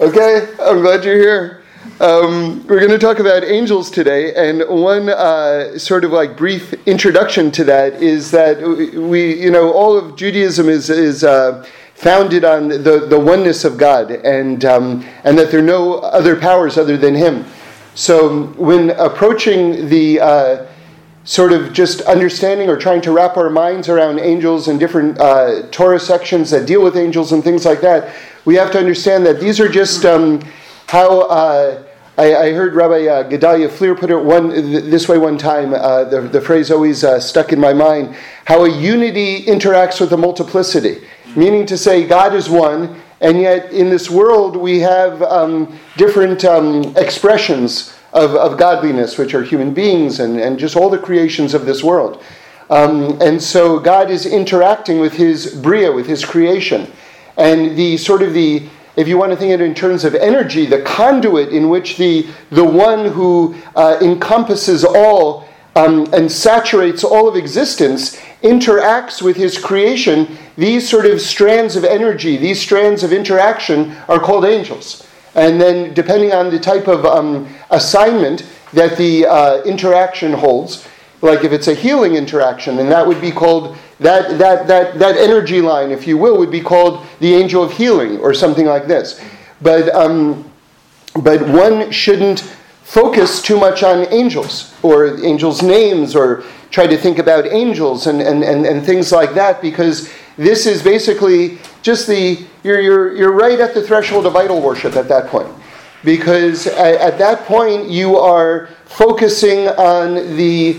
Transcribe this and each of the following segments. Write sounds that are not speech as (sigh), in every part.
Okay, I'm glad you're here. Um, we're going to talk about angels today, and one uh, sort of like brief introduction to that is that we, you know, all of Judaism is is uh, founded on the, the oneness of God, and um, and that there are no other powers other than Him. So when approaching the uh, sort of just understanding or trying to wrap our minds around angels and different uh, Torah sections that deal with angels and things like that, we have to understand that these are just um, how. Uh, I, I, heard Rabbi uh, Gedalia Fleer put it one this way one time. Uh, the, the phrase always uh, stuck in my mind: how a unity interacts with a multiplicity, meaning to say God is one, and yet in this world we have um, different um, expressions of, of godliness, which are human beings and, and just all the creations of this world. Um, and so God is interacting with His bria, with His creation, and the sort of the if you want to think it in terms of energy, the conduit in which the, the one who uh, encompasses all um, and saturates all of existence interacts with his creation, these sort of strands of energy, these strands of interaction are called angels. And then, depending on the type of um, assignment that the uh, interaction holds, like if it's a healing interaction, and that would be called that, that, that, that energy line, if you will, would be called the angel of healing or something like this. But, um, but one shouldn't focus too much on angels or angels' names or try to think about angels and, and, and, and things like that because this is basically just the, you're, you're, you're right at the threshold of idol worship at that point. Because at, at that point, you are focusing on the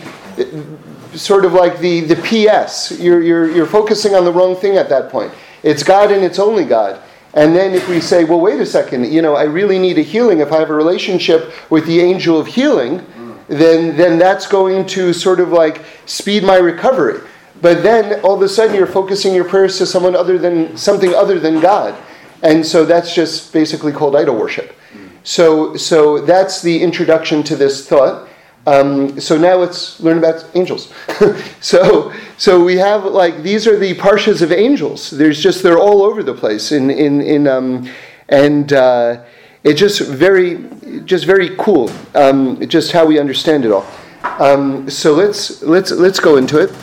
sort of like the, the PS. You're, you're, you're focusing on the wrong thing at that point. It's God and it's only God. And then if we say, well, wait a second, you know, I really need a healing, if I have a relationship with the angel of healing, then, then that's going to sort of like speed my recovery. But then all of a sudden you're focusing your prayers to someone other than something other than God. And so that's just basically called idol worship. So, so that's the introduction to this thought. Um, so now let's learn about angels. (laughs) so, so we have like these are the parshas of angels. There's just they're all over the place in in in um, and uh, it's just very just very cool. Um, just how we understand it all. Um, so let's let's let's go into it.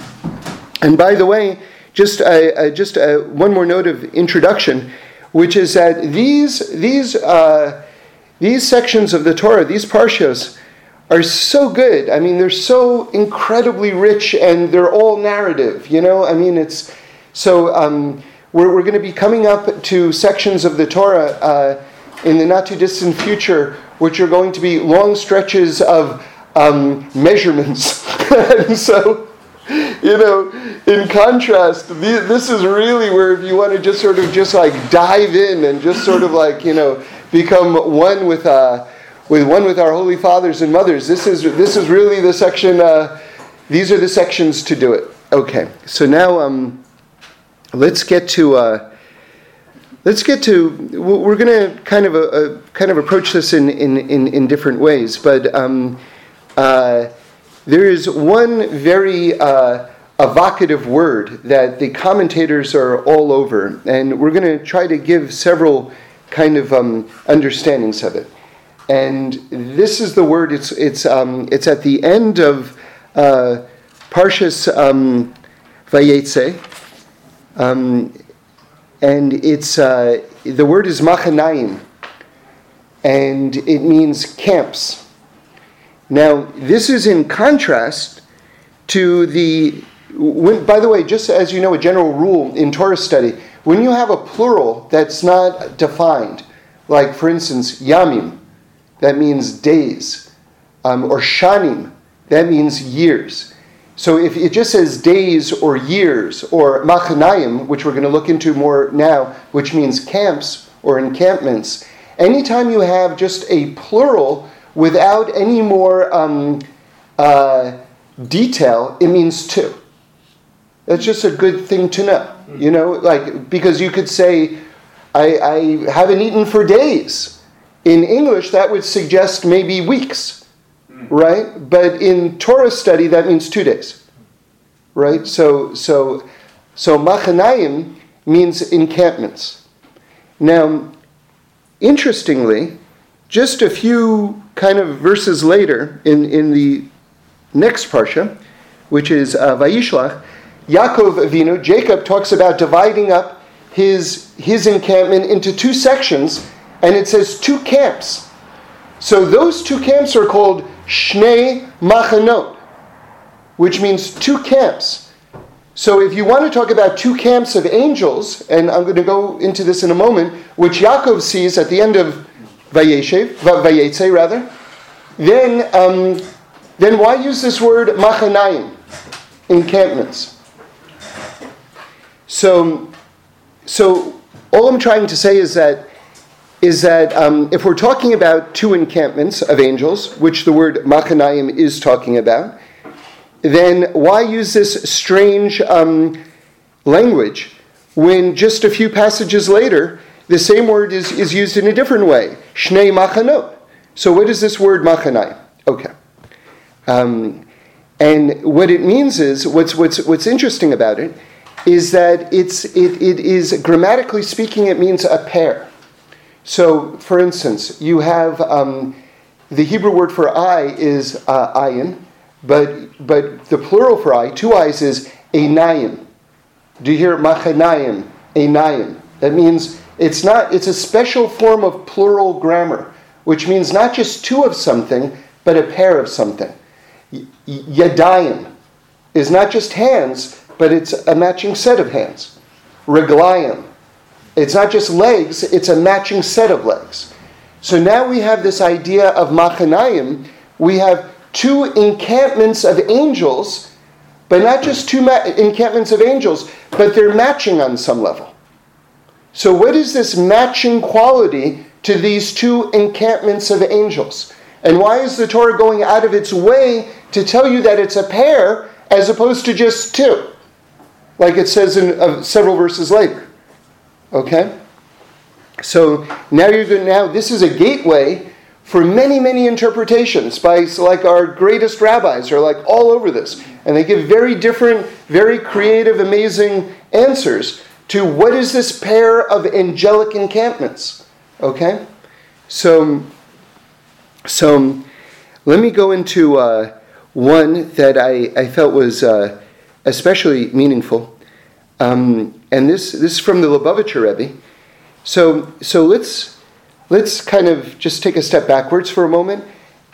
And by the way, just uh, uh, just uh, one more note of introduction, which is that these these these sections of the Torah, these parshas are so good. I mean, they're so incredibly rich and they're all narrative, you know? I mean, it's so um, we're, we're going to be coming up to sections of the Torah uh, in the not too distant future, which are going to be long stretches of um, measurements. (laughs) and so, you know, in contrast, this is really where if you want to just sort of just like dive in and just sort of like, you know, become one with. Uh, with one with our holy fathers and mothers. This is this is really the section. Uh, these are the sections to do it. Okay, so now um, let's get to. Uh, let's get to. We're going to kind of uh, a, kind of approach this in in, in, in different ways, but um, uh, there is one very uh, evocative word that the commentators are all over, and we're going to try to give several kind of um, understandings of it. And this is the word, it's, it's, um, it's at the end of uh, Parshas um, Vayetze. Um, and it's, uh, the word is machanayim. And it means camps. Now, this is in contrast to the, when, by the way, just as you know, a general rule in Torah study, when you have a plural that's not defined, like for instance, yamim, that means days. Um, or shanim, that means years. So if it just says days or years, or machanayim, which we're going to look into more now, which means camps or encampments, anytime you have just a plural without any more um, uh, detail, it means two. That's just a good thing to know, you know, like because you could say, I, I haven't eaten for days. In English, that would suggest maybe weeks, right? But in Torah study, that means two days, right? So, so, so machanayim means encampments. Now, interestingly, just a few kind of verses later in, in the next parsha, which is uh, Vayishlach, Yaakov Avinu, Jacob talks about dividing up his, his encampment into two sections, and it says two camps. So those two camps are called Shnei Machanot, which means two camps. So if you want to talk about two camps of angels, and I'm going to go into this in a moment, which Yaakov sees at the end of Vayeshev, Vayetze rather, then, um, then why use this word machanayim, encampments? So, so all I'm trying to say is that is that um, if we're talking about two encampments of angels, which the word machanayim is talking about, then why use this strange um, language when just a few passages later the same word is, is used in a different way? Shnei machanot. So what is this word machanayim? Okay. Um, and what it means is, what's, what's, what's interesting about it is that it's, it, it is, grammatically speaking, it means a pair. So, for instance, you have um, the Hebrew word for eye is uh, ayin, but, but the plural for eye, two eyes, is einayim. Do you hear machanayim, einayim? That means it's not, it's a special form of plural grammar, which means not just two of something, but a pair of something. Yadayim is not just hands, but it's a matching set of hands. Reglayim it's not just legs, it's a matching set of legs. So now we have this idea of machanayim. We have two encampments of angels, but not just two ma- encampments of angels, but they're matching on some level. So, what is this matching quality to these two encampments of angels? And why is the Torah going out of its way to tell you that it's a pair as opposed to just two? Like it says in uh, several verses later. Okay? So now you're going now this is a gateway for many, many interpretations by like our greatest rabbis are like all over this. And they give very different, very creative, amazing answers to what is this pair of angelic encampments. Okay? So so let me go into uh, one that I, I felt was uh, especially meaningful. Um, and this, this is from the Lubavitcher Rebbe. So, so let's, let's kind of just take a step backwards for a moment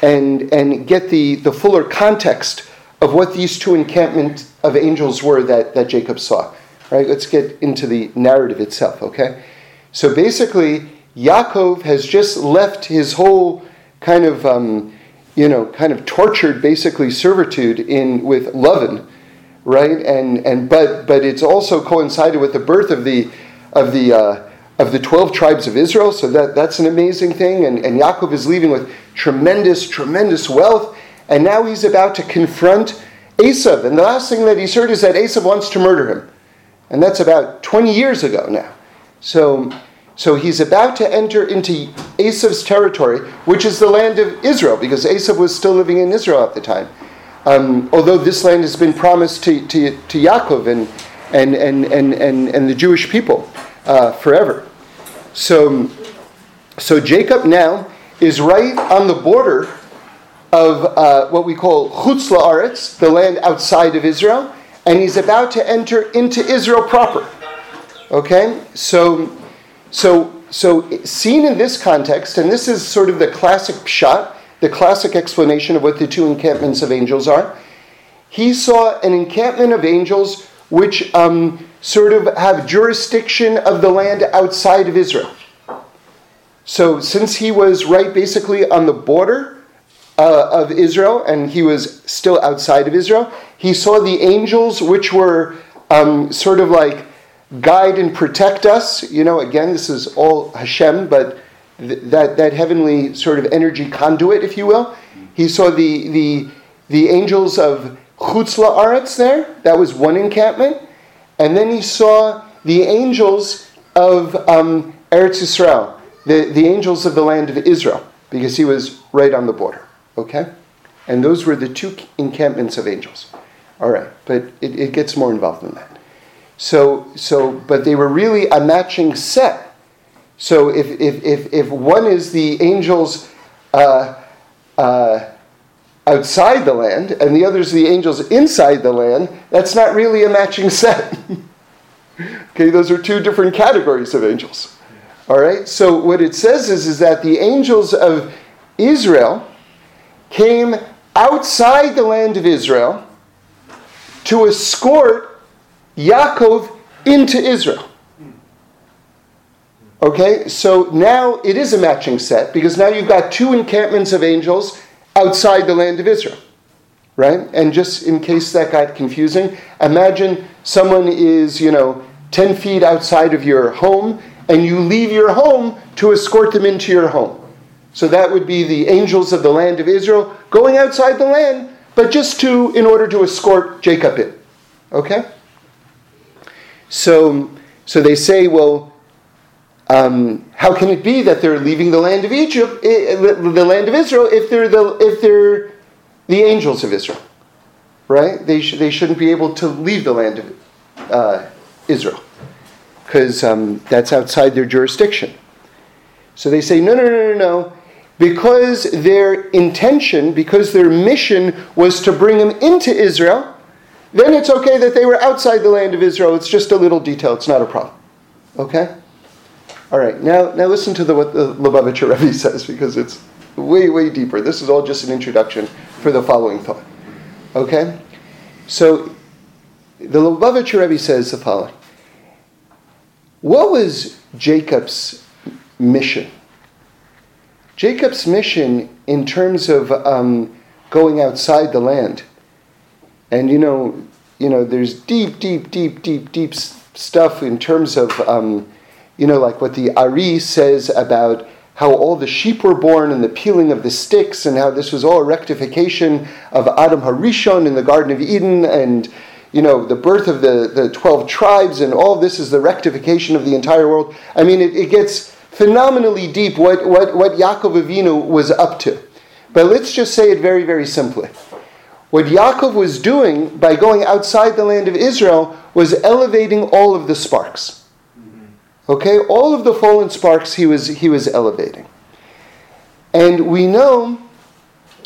and, and get the, the fuller context of what these two encampments of angels were that, that Jacob saw. Right? Let's get into the narrative itself, okay? So basically, Yaakov has just left his whole kind of, um, you know, kind of tortured, basically, servitude in with Lavan right? And and but but it's also coincided with the birth of the of the uh, of the twelve tribes of Israel. So that that's an amazing thing. And and Yaakov is leaving with tremendous tremendous wealth, and now he's about to confront Esav. And the last thing that he's heard is that Esav wants to murder him, and that's about twenty years ago now. So. So he's about to enter into Esav's territory, which is the land of Israel, because Esav was still living in Israel at the time. Um, although this land has been promised to, to, to Yaakov and, and, and, and, and, and the Jewish people uh, forever. So, so Jacob now is right on the border of uh, what we call Chutz La'aretz, the land outside of Israel, and he's about to enter into Israel proper. Okay, so so so seen in this context, and this is sort of the classic shot the classic explanation of what the two encampments of angels are. He saw an encampment of angels which um, sort of have jurisdiction of the land outside of Israel. So, since he was right basically on the border uh, of Israel and he was still outside of Israel, he saw the angels which were um, sort of like guide and protect us. You know, again, this is all Hashem, but that, that heavenly sort of energy conduit, if you will. He saw the, the, the angels of Chutz La'aretz there, that was one encampment. And then he saw the angels of um, Eretz Yisrael, the, the angels of the land of Israel, because he was right on the border. Okay? And those were the two encampments of angels. All right, but it, it gets more involved than that. So, so, but they were really a matching set So if, if, if, if one is the angels uh, uh, outside the land and the other is the angels inside the land, that's not really a matching set. (laughs) okay, those are two different categories of angels. All right, so what it says is, is that the angels of Israel came outside the land of Israel to escort Yaakov into Israel. Okay, so now it is a matching set because now you've got two encampments of angels outside the land of Israel. Right? And just in case that got confusing, imagine someone is, you know, 10 feet outside of your home and you leave your home to escort them into your home. So that would be the angels of the land of Israel going outside the land, but just to in order to escort Jacob in. Okay? So so they say, well, um, how can it be that they're leaving the land of Egypt, eh, the land of Israel, if they're the if they're the angels of Israel, right? They sh- they shouldn't be able to leave the land of uh, Israel because um, that's outside their jurisdiction. So they say, no, no, no, no, no. Because their intention, because their mission was to bring them into Israel, then it's okay that they were outside the land of Israel. It's just a little detail. It's not a problem. Okay? All right, now, now listen to the, what the Lubavitcher (laughs) Rebbe says because it's way, way deeper. This is all just an introduction for the following thought. Okay? So the Lubavitcher Rebbe says the following What was Jacob's mission? Jacob's mission in terms of um, going outside the land, and you know, you know, there's deep, deep, deep, deep, deep stuff in terms of um, you know, like what the Ari says about how all the sheep were born and the peeling of the sticks, and how this was all a rectification of Adam Harishon in the Garden of Eden, and you know, the birth of the, the 12 tribes, and all this is the rectification of the entire world. I mean, it, it gets phenomenally deep what, what, what Yaakov Avinu was up to. But let's just say it very, very simply. What Yaakov was doing by going outside the land of Israel was elevating all of the sparks. Okay, all of the fallen sparks he was he was elevating. And we know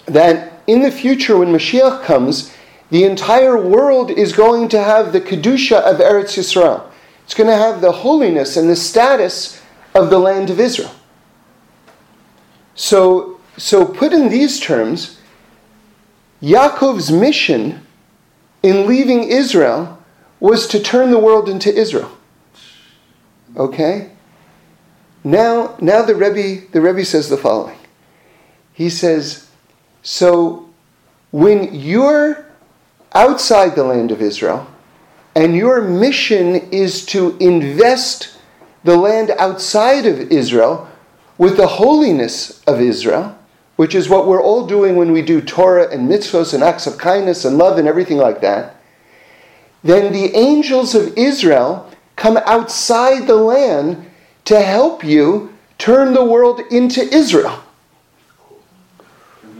that in the future when Mashiach comes, the entire world is going to have the kedusha of Eretz Yisrael. It's going to have the holiness and the status of the land of Israel. So, so put in these terms, Yaakov's mission in leaving Israel was to turn the world into Israel. Okay? Now, now the Rebbe, the Rebbe says the following. He says, so when you're outside the land of Israel, and your mission is to invest the land outside of Israel with the holiness of Israel, which is what we're all doing when we do Torah and mitzvahs and acts of kindness and love and everything like that, then the angels of Israel come outside the land to help you turn the world into Israel.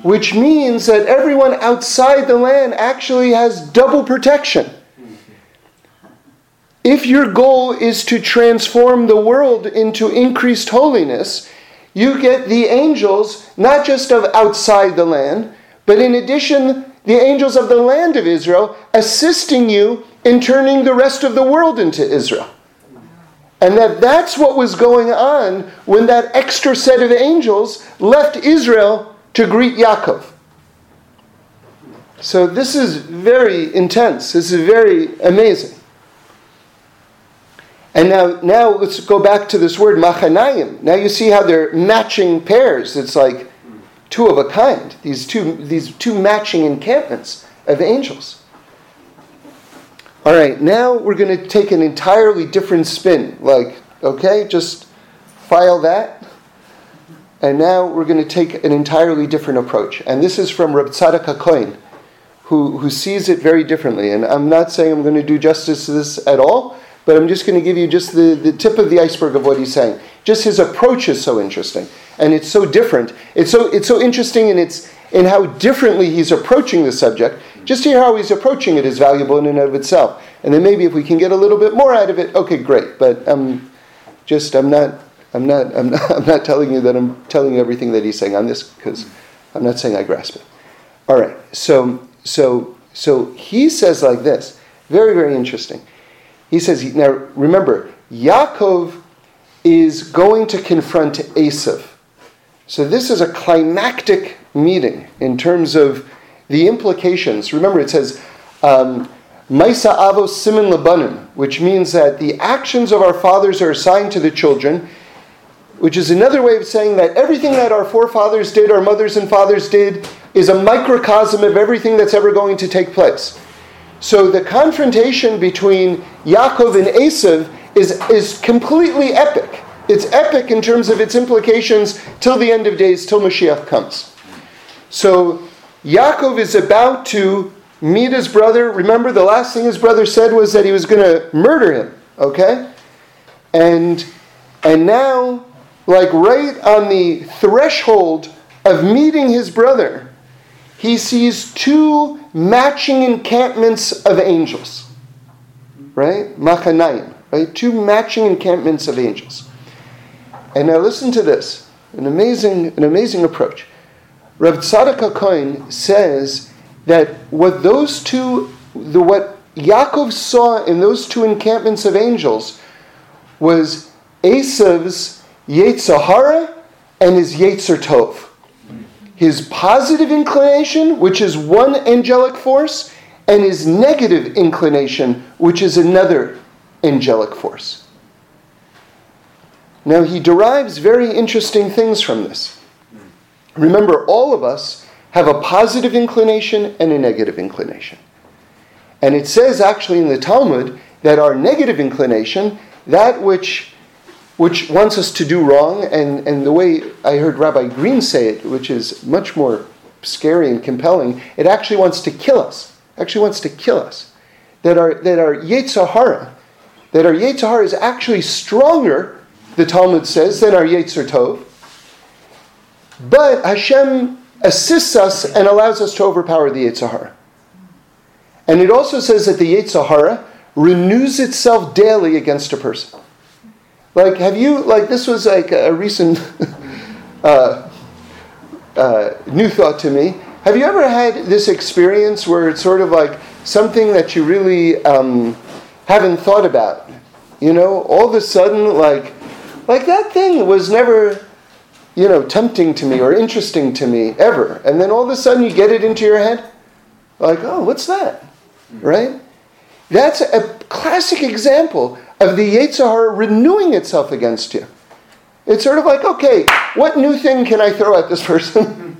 Which means that everyone outside the land actually has double protection. If your goal is to transform the world into increased holiness, you get the angels not just of outside the land, but in addition, the angels of the land of Israel assisting you in turning the rest of the world into Israel. And that that's what was going on when that extra set of angels left Israel to greet Yaakov. So this is very intense. This is very amazing. And now, now let's go back to this word machanayim. Now you see how they're matching pairs. It's like two of a kind. These two, these two matching encampments of angels. All right, now we're going to take an entirely different spin. Like, okay, just file that. And now we're going to take an entirely different approach. And this is from Reb Tzadok HaKohen, who, who sees it very differently. And I'm not saying I'm going to do justice to this at all, but I'm just going to give you just the, the tip of the iceberg of what he's saying. Just his approach is so interesting. And it's so different. It's so, it's so interesting in, its, in how differently he's approaching the subject just to hear how he's approaching it is valuable in and of itself. And then maybe if we can get a little bit more out of it, okay, great. But I'm just, I'm not, I'm not, I'm not, (laughs) I'm not telling you that I'm telling you everything that he's saying on this because I'm not saying I grasp it. All right, so, so, so he says like this, very, very interesting. He says, now remember, Yaakov is going to confront Esav. So this is a climactic meeting in terms of the implications. Remember, it says, um, Maisa Avos Simin Labanim, which means that the actions of our fathers are assigned to the children, which is another way of saying that everything that our forefathers did, our mothers and fathers did, is a microcosm of everything that's ever going to take place. So the confrontation between Yaakov and Esav is, is completely epic. It's epic in terms of its implications till the end of days, till Mashiach comes. So Yaakov is about to meet his brother. Remember, the last thing his brother said was that he was going to murder him. Okay, and and now, like right on the threshold of meeting his brother, he sees two matching encampments of angels. Right, machanayim. Right, two matching encampments of angels. And now listen to this, an amazing, an amazing approach. Rav Tzadok HaKohen says that what those two, the, what Yaakov saw in those two encampments of angels was Esav's Yetzer Hara and his Yetzer Tov. His positive inclination, which is one angelic force, and his negative inclination, which is another angelic force. Now, he derives very interesting things from this. Remember, all of us have a positive inclination and a negative inclination. And it says actually in the Talmud that our negative inclination, that which, which wants us to do wrong, and, and the way I heard Rabbi Green say it, which is much more scary and compelling, it actually wants to kill us. Actually wants to kill us. That our, that our Yetzer Hara, that our Yetzer Hara is actually stronger, the Talmud says, than our Yetzer Tov. But Hashem assists us and allows us to overpower the Yetzer Hara. And it also says that the Yetzer Hara renews itself daily against a person. Like, have you, like, this was like a recent (laughs) uh, uh, new thought to me. Have you ever had this experience where it's sort of like something that you really um, haven't thought about? You know, all of a sudden, like, like that thing was never you know, tempting to me or interesting to me ever. And then all of a sudden you get it into your head, like, oh, what's that? Mm. Right? That's a classic example of the Yetzer Hara renewing itself against you. It's sort of like, okay, what new thing can I throw at this person?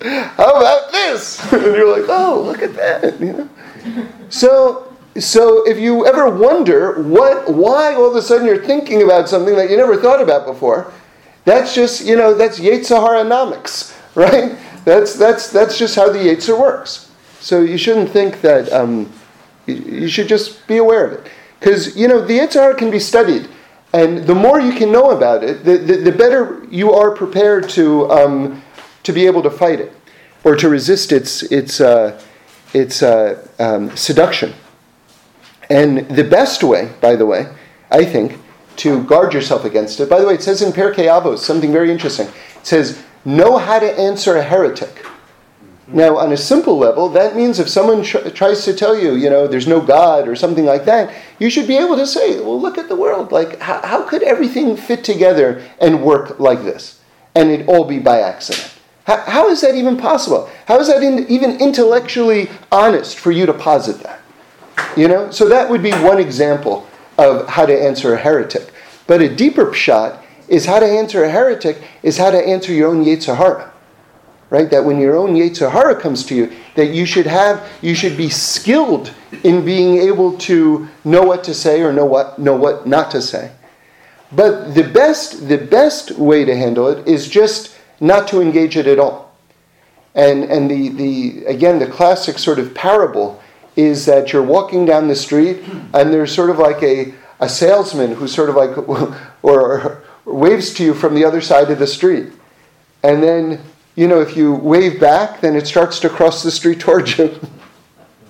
(laughs) How about this? (laughs) and you're like, oh, look at that. You know? So, so if you ever wonder what, why all of a sudden you're thinking about something that you never thought about before, that's just, you know, that's Yetzer Hara (laughs) right? That's, that's, that's just how the Yetzer works. So you shouldn't think that, um, you, you, should just be aware of it. Because, you know, the Yetzer Hara can be studied. And the more you can know about it, the, the, the better you are prepared to, um, to be able to fight it or to resist its, its, uh, its uh, um, seduction. And the best way, by the way, I think, to guard yourself against it. By the way, it says in Pirkei Avos something very interesting. It says, know how to answer a heretic. Now, on a simple level, that means if someone tr- tries to tell you, you know, there's no God or something like that, you should be able to say, well, look at the world. Like, how, how could everything fit together and work like this? And it all be by accident. How, how is that even possible? How is that in, even intellectually honest for you to posit that? You know, so that would be one example of how to answer a heretic. But a deeper shot is how to answer a heretic is how to answer your own Yetzer Hara. Right? That when your own Yetzer Hara comes to you, that you should have, you should be skilled in being able to know what to say or know what, know what not to say. But the best, the best way to handle it is just not to engage it at all. And, and the, the, again, the classic sort of parable is that you're walking down the street and there's sort of like a, a salesman who sort of like or, (laughs) or waves to you from the other side of the street. And then, you know, if you wave back, then it starts to cross the street towards you.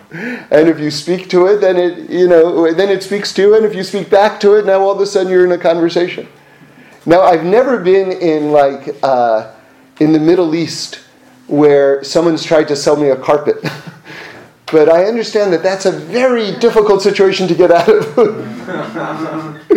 (laughs) and if you speak to it, then it, you know, then it speaks to you. And if you speak back to it, now all of a sudden you're in a conversation. Now, I've never been in like uh, in the Middle East where someone's tried to sell me a carpet. (laughs) but I understand that that's a very difficult situation to get out of. (laughs)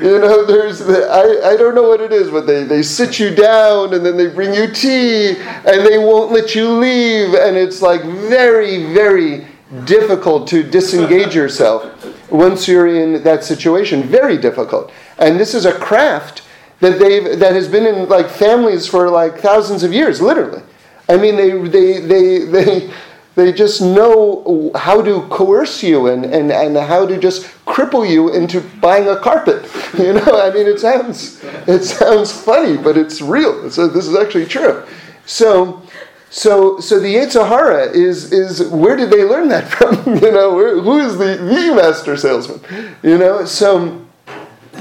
you know, there's the, I, I don't know what it is, but they, they sit you down and then they bring you tea and they won't let you leave. And it's like very, very difficult to disengage yourself once you're in that situation. Very difficult. And this is a craft that they've that has been in like families for like thousands of years, literally. I mean, they they they they they just know how to coerce you and, and, and how to just cripple you into buying a carpet. (laughs) You know, I mean, it sounds it sounds funny, but it's real. So this is actually true. So so, so the Yetzer Hara is is where did they learn that (laughs) from? you know, where, who is the, the master salesman? You know, so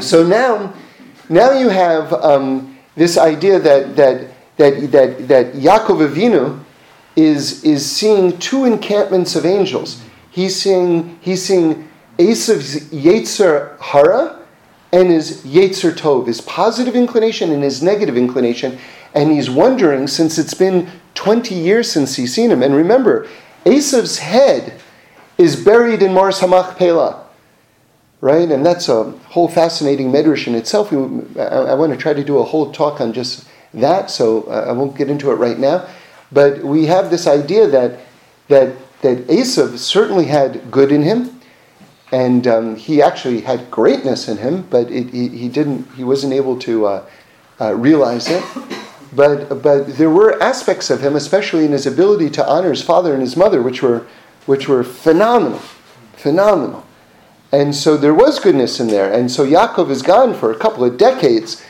so now now you have um, this idea that that that that that Yaakov Avinu is is seeing two encampments of angels. He's seeing he's seeing Esav's Yetzer Hara and his Yetzer Tov, his positive inclination and his negative inclination, and he's wondering since it's been 20 years since he's seen him. And remember, Esav's head is buried in Me'aras Hamachpelah right? And that's a whole fascinating medrash in itself. I, I, want to try to do a whole talk on just that, so uh, I won't get into it right now. But we have this idea that that that Esav certainly had good in him, and um, he actually had greatness in him, but it, he, he, didn't. He wasn't able to uh, uh, realize it. But but there were aspects of him, especially in his ability to honor his father and his mother, which were which were phenomenal, phenomenal. And so there was goodness in there. And so Yaakov is gone for a couple of decades.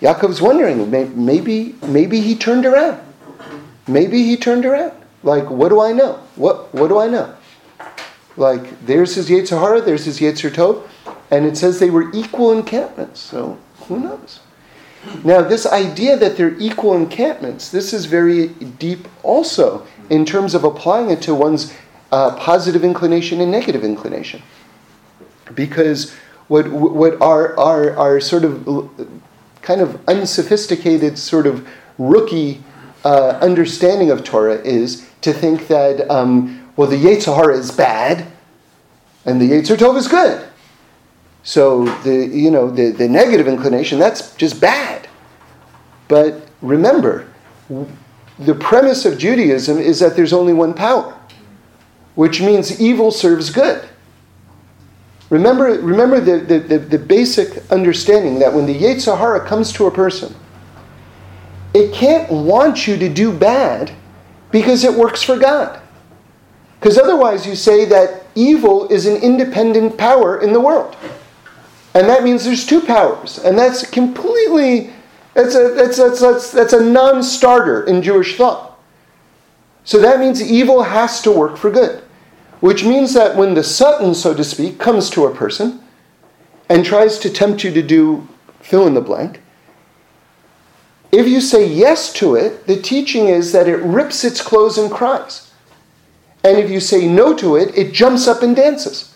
Yaakov's wondering, maybe, maybe he turned around. Maybe he turned around. Like, what do I know? What, what do I know? Like, there's his Yetzer Hara, there's his Yetzer Tov, and it says they were equal encampments. So, who knows? Now, this idea that they're equal encampments, this is very deep also in terms of applying it to one's uh, positive inclination and negative inclination because what what our our our sort of kind of unsophisticated sort of rookie uh, understanding of Torah is to think that um, well the Yetzer Hara is bad and the Yetzer Tov is good. So the you know the, the negative inclination that's just bad. But remember, the premise of Judaism is that there's only one power, which means evil serves good. Remember, remember the, the, the, the basic understanding that when the Yetzer Hara comes to a person, it can't want you to do bad because it works for God. Because otherwise, you say that evil is an independent power in the world. And that means there's two powers. And that's completely, that's a, that's, that's, that's, that's a non starter in Jewish thought. So that means evil has to work for good. Which means that when the Satan, so to speak, comes to a person and tries to tempt you to do fill in the blank, if you say yes to it, the teaching is that it rips its clothes and cries. And if you say no to it, it jumps up and dances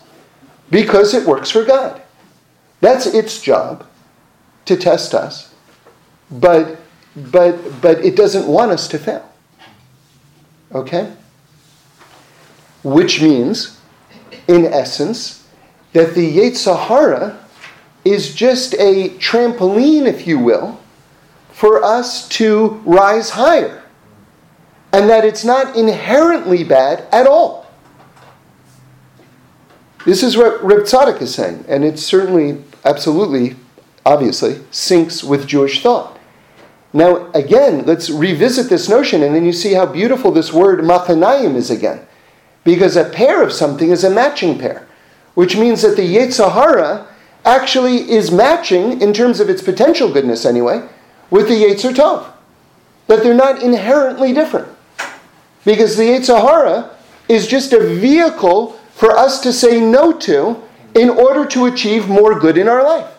because it works for God. That's its job to test us. But but but it doesn't want us to fail. Okay? which means, in essence, that the Yetzer Hara is just a trampoline, if you will, for us to rise higher. And that it's not inherently bad at all. This is what Reb Tzadok is saying, and it certainly, absolutely, obviously, syncs with Jewish thought. Now, again, let's revisit this notion, and then you see how beautiful this word machanayim is again. Because a pair of something is a matching pair, which means that the Yetzer Hara actually is matching, in terms of its potential goodness anyway, with the Yetzer Tov. That they're not inherently different. Because the Yetzer Hara is just a vehicle for us to say no to in order to achieve more good in our life.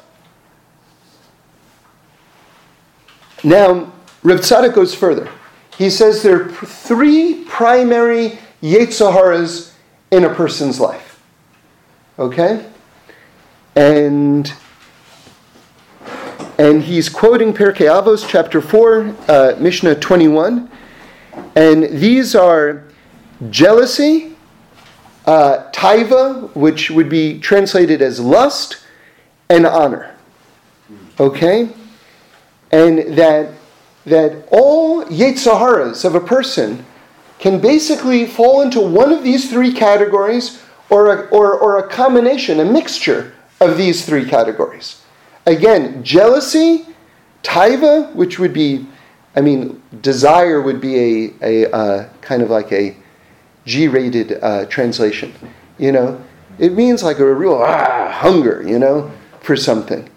Now, Reb Tzadok goes further. He says there are three primary Yetzer Haras in a person's life. Okay? And and he's quoting Pirkei Avos, chapter 4, uh, Mishnah 21. And these are jealousy, uh, taiva, which would be translated as lust, and honor. Okay? And that, that all Yetzer Haras of a person can basically fall into one of these three categories or a, or, or a combination, a mixture of these three categories. Again, jealousy, taiva, which would be, I mean, desire would be a, a uh, kind of like a G rated uh, translation. You know, it means like a real ah, hunger, you know, for something.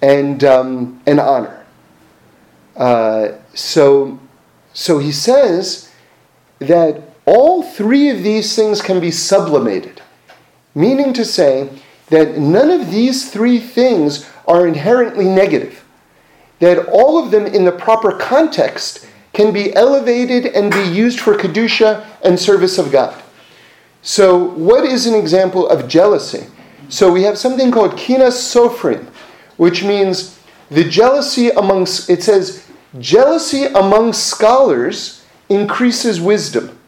And, um, and honor. Uh, so, so he says that all three of these things can be sublimated, meaning to say that none of these three things are inherently negative, that all of them in the proper context can be elevated and be used for Kedusha and service of God. So, what is an example of jealousy? So, we have something called kinas sofrim, which means the jealousy amongst, it says, jealousy among scholars increases wisdom.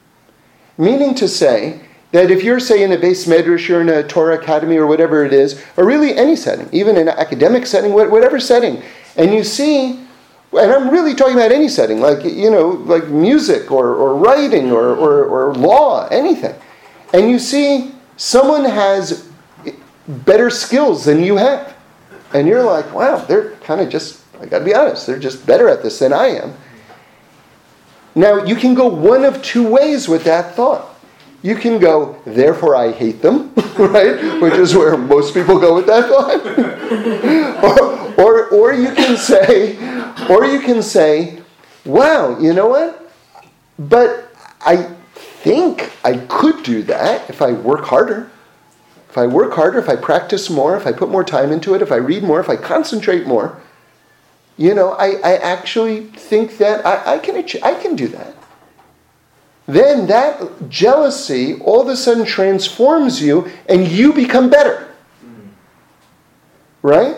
Meaning to say that if you're, say, in a beis medrash or in a Torah academy or whatever it is, or really any setting, even an academic setting, whatever setting, and you see, and I'm really talking about any setting, like, you know, like music or, or writing or, or, or law, anything, and you see someone has better skills than you have, and you're like, wow, they're kind of just, I gotta be honest, they're just better at this than I am. Now, you can go one of two ways with that thought. You can go, therefore I hate them, (laughs) right? Which is where most people go with that thought. (laughs) or, or, or you can say, or you can say, wow, you know what? But I think I could do that if I work harder. If I work harder, if I practice more, if I put more time into it, if I read more, if I concentrate more, you know, I, I actually think that I, I, can achieve, I can do that. Then that jealousy all of a sudden transforms you and you become better. Right?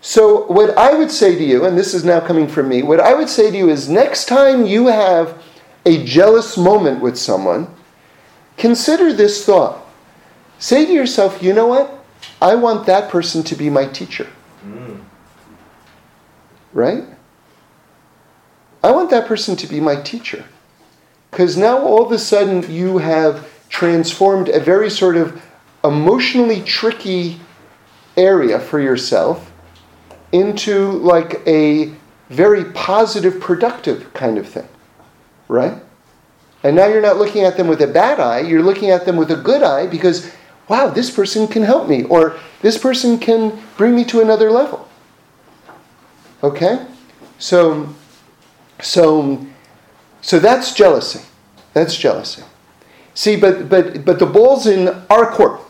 So, what I would say to you, and this is now coming from me, what I would say to you is next time you have a jealous moment with someone, consider this thought. Say to yourself, you know what? I want that person to be my teacher. Mm. Right? I want that person to be my teacher. Because now all of a sudden you have transformed a very sort of emotionally tricky area for yourself into like a very positive, productive kind of thing. Right? And now you're not looking at them with a bad eye, you're looking at them with a good eye because, wow, this person can help me, or this person can bring me to another level. Okay? So, so, so that's jealousy. That's jealousy. See, but, but, but the ball's in our court,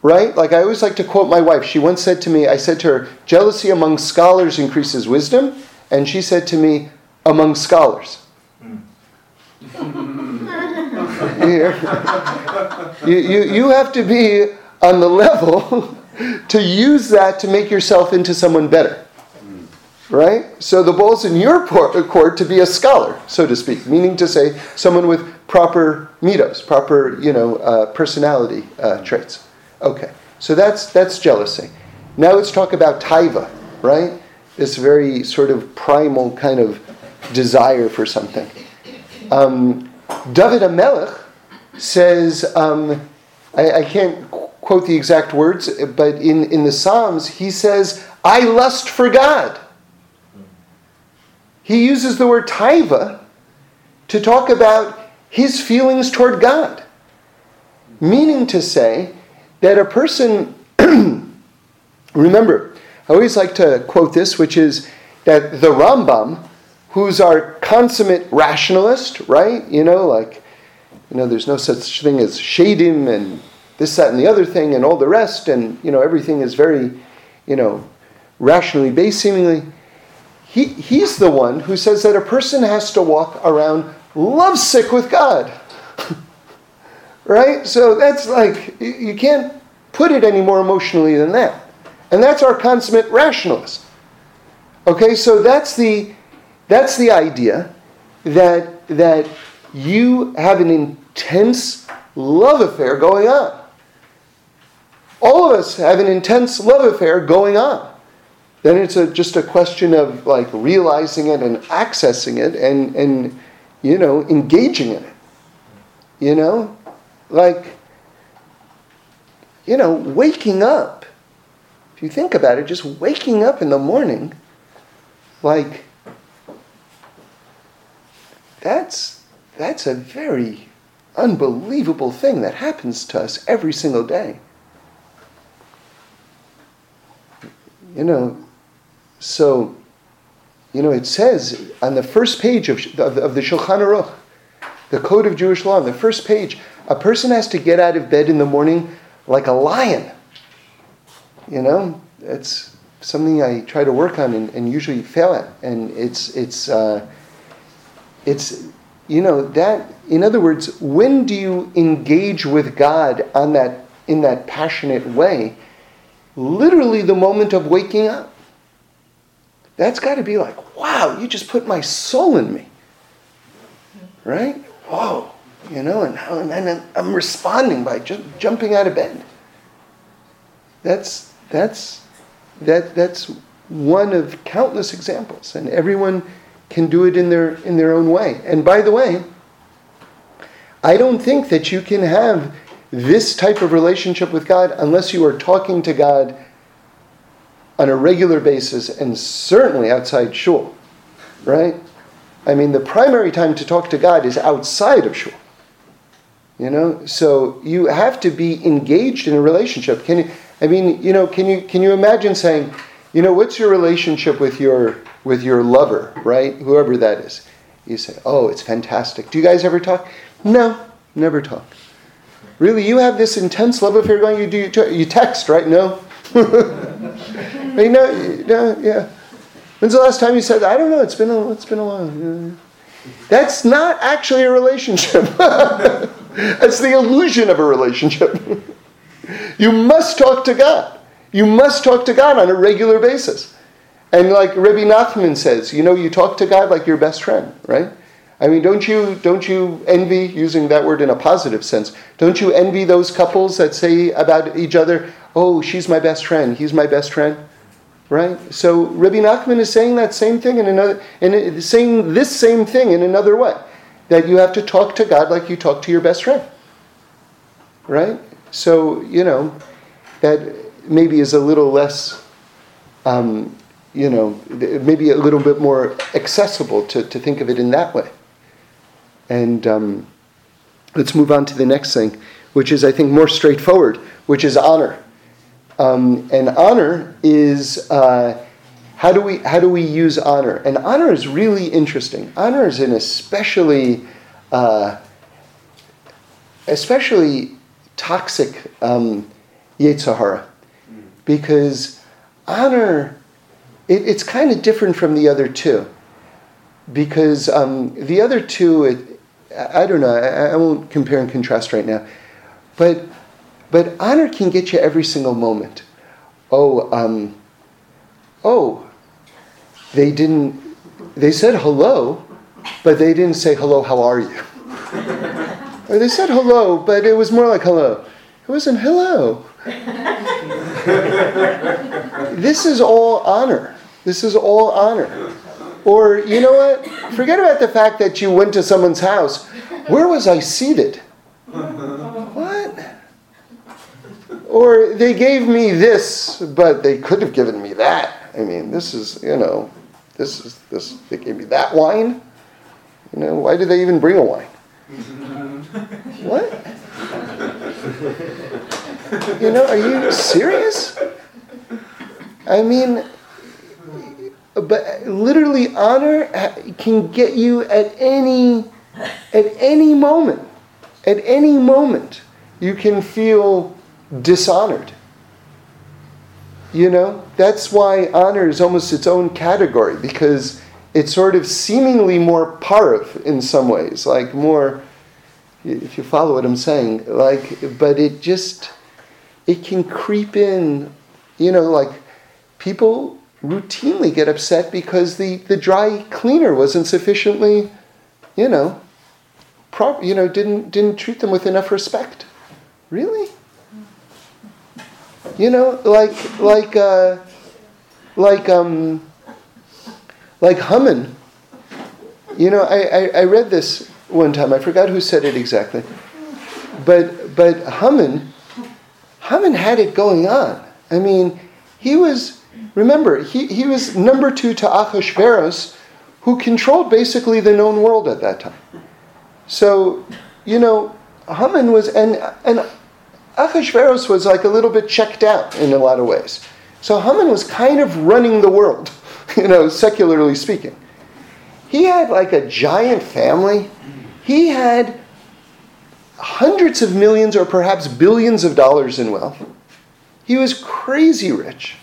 right? Like I always like to quote my wife. She once said to me, I said to her, jealousy among scholars increases wisdom. And she said to me, among scholars. (laughs) you, you, you have to be on the level (laughs) to use that to make yourself into someone better right? So the ball's in your court to be a scholar, so to speak, meaning to say someone with proper middos, proper you know uh, personality uh, traits. Okay, so that's that's jealousy. Now let's talk about taiva, right? This very sort of primal kind of desire for something. Um, David HaMelech says, um, I, I can't quote the exact words, but in, in the Psalms, he says, I lust for God he uses the word taiva to talk about his feelings toward God. Meaning to say that a person, (clears throat) remember, I always like to quote this, which is that the Rambam, who's our consummate rationalist, right? You know, like, you know, there's no such thing as shadim and this, that, and the other thing and all the rest, and, you know, everything is very, you know, rationally based seemingly he, he's the one who says that a person has to walk around lovesick with God. (laughs) right? So that's like, you can't put it any more emotionally than that. And that's our consummate rationalist. Okay, so that's the that's the idea that that you have an intense love affair going on. All of us have an intense love affair going on. Then it's a, just a question of like realizing it and accessing it and, and you know engaging in it. You know, like you know, waking up. If you think about it, just waking up in the morning, like that's that's a very unbelievable thing that happens to us every single day. You know, so, you know, it says on the first page of, of, of the Shulchan Aruch, the Code of Jewish Law, on the first page, a person has to get out of bed in the morning like a lion. You know, it's something I try to work on and, and usually fail at. And it's, it's, uh, it's, you know, that, in other words, when do you engage with God on that, in that passionate way? Literally the moment of waking up. That's got to be like, wow, you just put my soul in me. Right? Whoa. You know, and, and I'm responding by ju- jumping out of bed. That's, that's, that, that's one of countless examples. And everyone can do it in their, in their own way. And by the way, I don't think that you can have this type of relationship with God unless you are talking to God on a regular basis and certainly outside shul, right? I mean, the primary time to talk to God is outside of shul. You know, so you have to be engaged in a relationship. Can you? I mean, you know, can you can you imagine saying, you know, what's your relationship with your with your lover, right? Whoever that is. You say, oh, it's fantastic. Do you guys ever talk? No, never talk. Really, you have this intense love affair going. You do you text, right? No. (laughs) you know, no, yeah. When's the last time you said? that? I don't know. It's been a, it's been a while. That's not actually a relationship. (laughs) That's the illusion of a relationship. (laughs) you must talk to God. You must talk to God on a regular basis. And like Rabbi Nachman says, you know, you talk to God like your best friend, right? I mean, don't you don't you envy using that word in a positive sense? Don't you envy those couples that say about each other, "Oh, she's my best friend. He's my best friend." Right? So Rabbi Nachman is saying that same thing in another and saying this same thing in another way. That you have to talk to God like you talk to your best friend. Right? So, you know, that maybe is a little less um, you know, maybe a little bit more accessible to, to think of it in that way. And um, let's move on to the next thing, which is, I think, more straightforward, which is honor. Um, and honor is uh, how do we how do we use honor? And honor is really interesting. Honor is an especially uh, especially toxic um, because honor it, it's kind of different from the other two because um, the other two it, I don't know. I, I won't compare and contrast right now, but but honor can get you every single moment. Oh, um, oh, they didn't. They said hello, but they didn't say hello. How are you? (laughs) or they said hello, but it was more like hello. It wasn't hello. (laughs) this is all honor. This is all honor. Or, you know what? Forget about the fact that you went to someone's house. Where was I seated? Or they gave me this, but they could have given me that. I mean, this is, you know, this is this they gave me that wine. You know, why did they even bring a wine? (laughs) what? You know, are you serious? I mean, but literally honor can get you at any at any moment at any moment you can feel dishonored you know that's why honor is almost its own category because it's sort of seemingly more parv in some ways like more if you follow what i'm saying like but it just it can creep in you know like people routinely get upset because the, the dry cleaner wasn't sufficiently, you know, prop, you know, didn't didn't treat them with enough respect. Really? You know, like like uh, like um, like Haman. You know, I, I, I read this one time. I forgot who said it exactly, but but Haman, Haman had it going on. I mean, he was remember he, he was number two to Ahasuerus, who controlled basically the known world at that time. So, you know, Haman was and and Ahasuerus was like a little bit checked out in a lot of ways. So Haman was kind of running the world, (laughs) you know, secularly speaking. He had like a giant family. He had hundreds of millions or perhaps billions of dollars in wealth. He was crazy rich,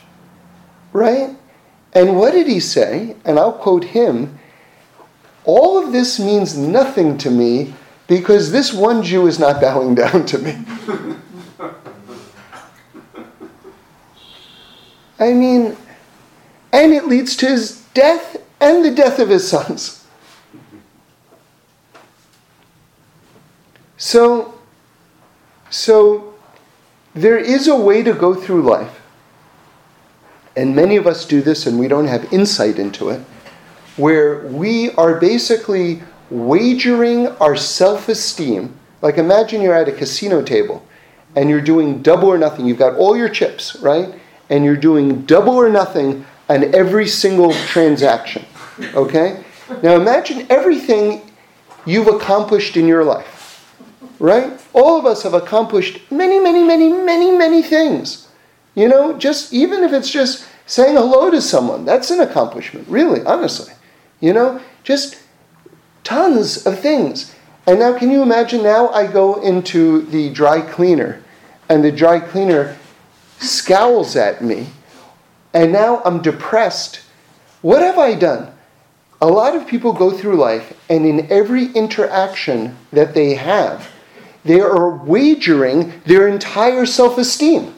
right? And what did he say? And I'll quote him All of this means nothing to me because this one Jew is not (laughs) bowing down to me. (laughs) I mean, and it leads to his death and the death of his sons. So, so there is a way to go through life, and many of us do this and we don't have insight into it, where we are basically wagering our self esteem. Like imagine you're at a casino table and you're doing double or nothing. You've got all your chips, right? And you're doing double or nothing on every single transaction. Okay? Now imagine everything you've accomplished in your life. Right? All of us have accomplished many, many, many, many, many things. You know, just even if it's just saying hello to someone, that's an accomplishment, really, honestly. You know, just tons of things. And now, can you imagine? Now I go into the dry cleaner, and the dry cleaner scowls at me, and now I'm depressed. What have I done? A lot of people go through life, and in every interaction that they have, they are wagering their entire self esteem.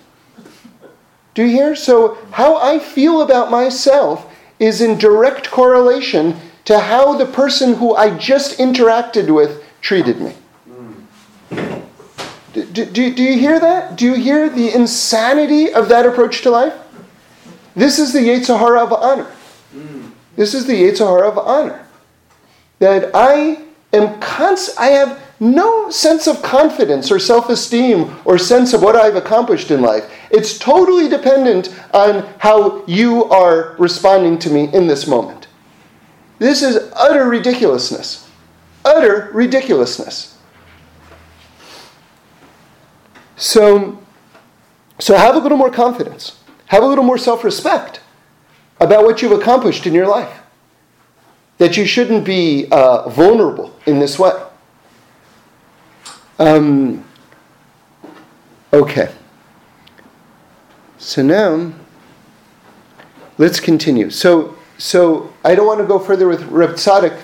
Do you hear? So, how I feel about myself is in direct correlation to how the person who I just interacted with treated me. Do, do, do you hear that? Do you hear the insanity of that approach to life? This is the Yetzer Hara of honor. This is the Yetzer Hara of honor. That I am const- I have no sense of confidence or self esteem or sense of what I've accomplished in life. It's totally dependent on how you are responding to me in this moment. This is utter ridiculousness. Utter ridiculousness. So, so have a little more confidence. Have a little more self respect about what you've accomplished in your life. That you shouldn't be uh, vulnerable in this way. Um, okay. So now, let's continue. So, so I don't want to go further with Reb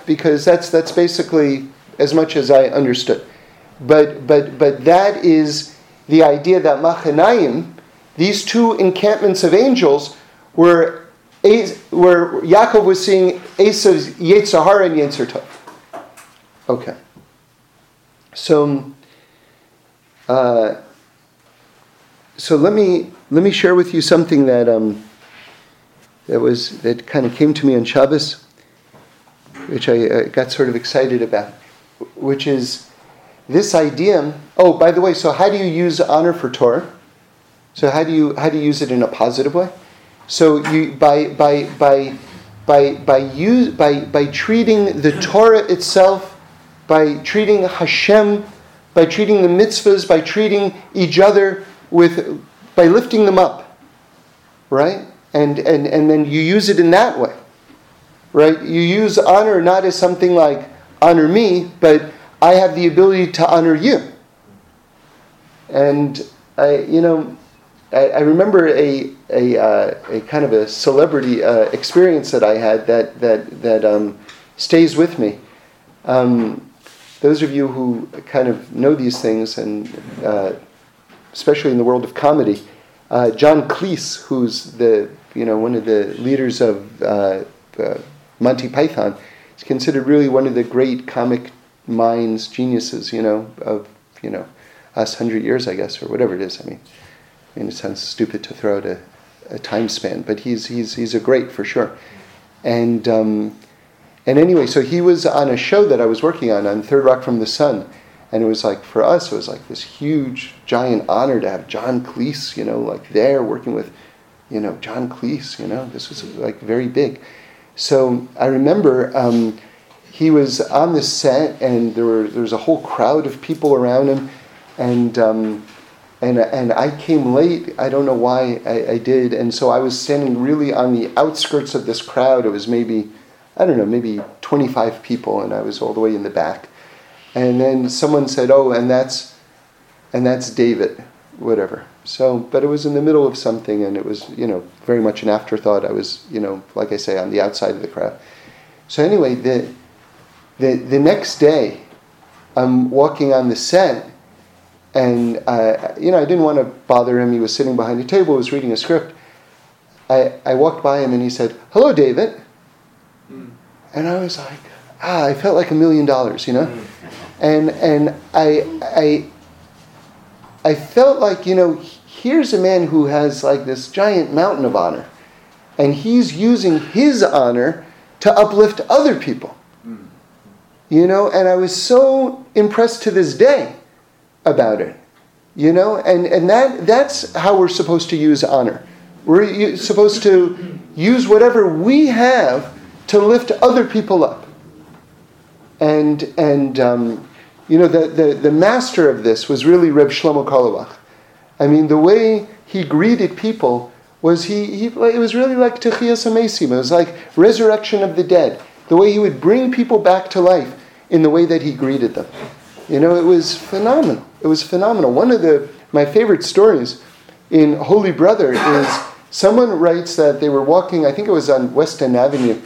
because that's, that's basically as much as I understood. But, but, but that is the idea that Machanayim, these two encampments of angels, were where Yaakov was seeing Esau's Yetzer and Yetzer Tov. Okay. So, uh, so let me let me share with you something that um, that was that kind of came to me on Shabbos, which I got sort of excited about, which is this idea. Oh, by the way, so how do you use honor for Torah? So how do you how do you use it in a positive way? So you by by by by by use by by treating the Torah itself, by treating Hashem, by treating the mitzvahs, by treating each other with by lifting them up, right? And and and then you use it in that way, right? You use honor not as something like honor me, but I have the ability to honor you. And I, you know, I, I remember a a, uh, a kind of a celebrity uh, experience that I had that that that um, stays with me. Um, those of you who kind of know these things, and uh, especially in the world of comedy, uh, John Cleese, who's the you know, one of the leaders of uh, uh, Monty Python. is considered really one of the great comic minds, geniuses, you know, of you know, us hundred years, I guess, or whatever it is. I mean, I mean, it sounds stupid to throw out a, a time span, but he's he's he's a great for sure. And um, and anyway, so he was on a show that I was working on on Third Rock from the Sun, and it was like for us, it was like this huge, giant honor to have John Cleese, you know, like there working with, you know, John Cleese. You know, this was like very big. So I remember. Um, he was on the set, and there were there was a whole crowd of people around him, and um, and and I came late. I don't know why I, I, did, and so I was standing really on the outskirts of this crowd. It was maybe I don't know, maybe 25 people, and I was all the way in the back. And then someone said, "Oh, and that's and that's David, whatever." So, but it was in the middle of something, and it was you know very much an afterthought. I was you know like I say on the outside of the crowd. So anyway, the the, the next day, I'm walking on the set, and uh, you know I didn't want to bother him. He was sitting behind a table, was reading a script. I, I walked by him and he said, "Hello, David," mm. and I was like, ah, I felt like a million dollars, you know, mm. and and I I I felt like you know here's a man who has like this giant mountain of honor, and he's using his honor to uplift other people. You know, and I was so impressed to this day about it. You know, and, and that, that's how we're supposed to use honor. We're supposed to use whatever we have to lift other people up. And, and um, you know, the, the, the master of this was really Reb Shlomo Carlebach. I mean, the way he greeted people was he, he it was really like Techias Hameisim. It was like resurrection of the dead. The way he would bring people back to life in the way that he greeted them. You know, it was phenomenal. It was phenomenal. One of the my favorite stories in Holy Brother is someone writes that they were walking. I think it was on West End Avenue,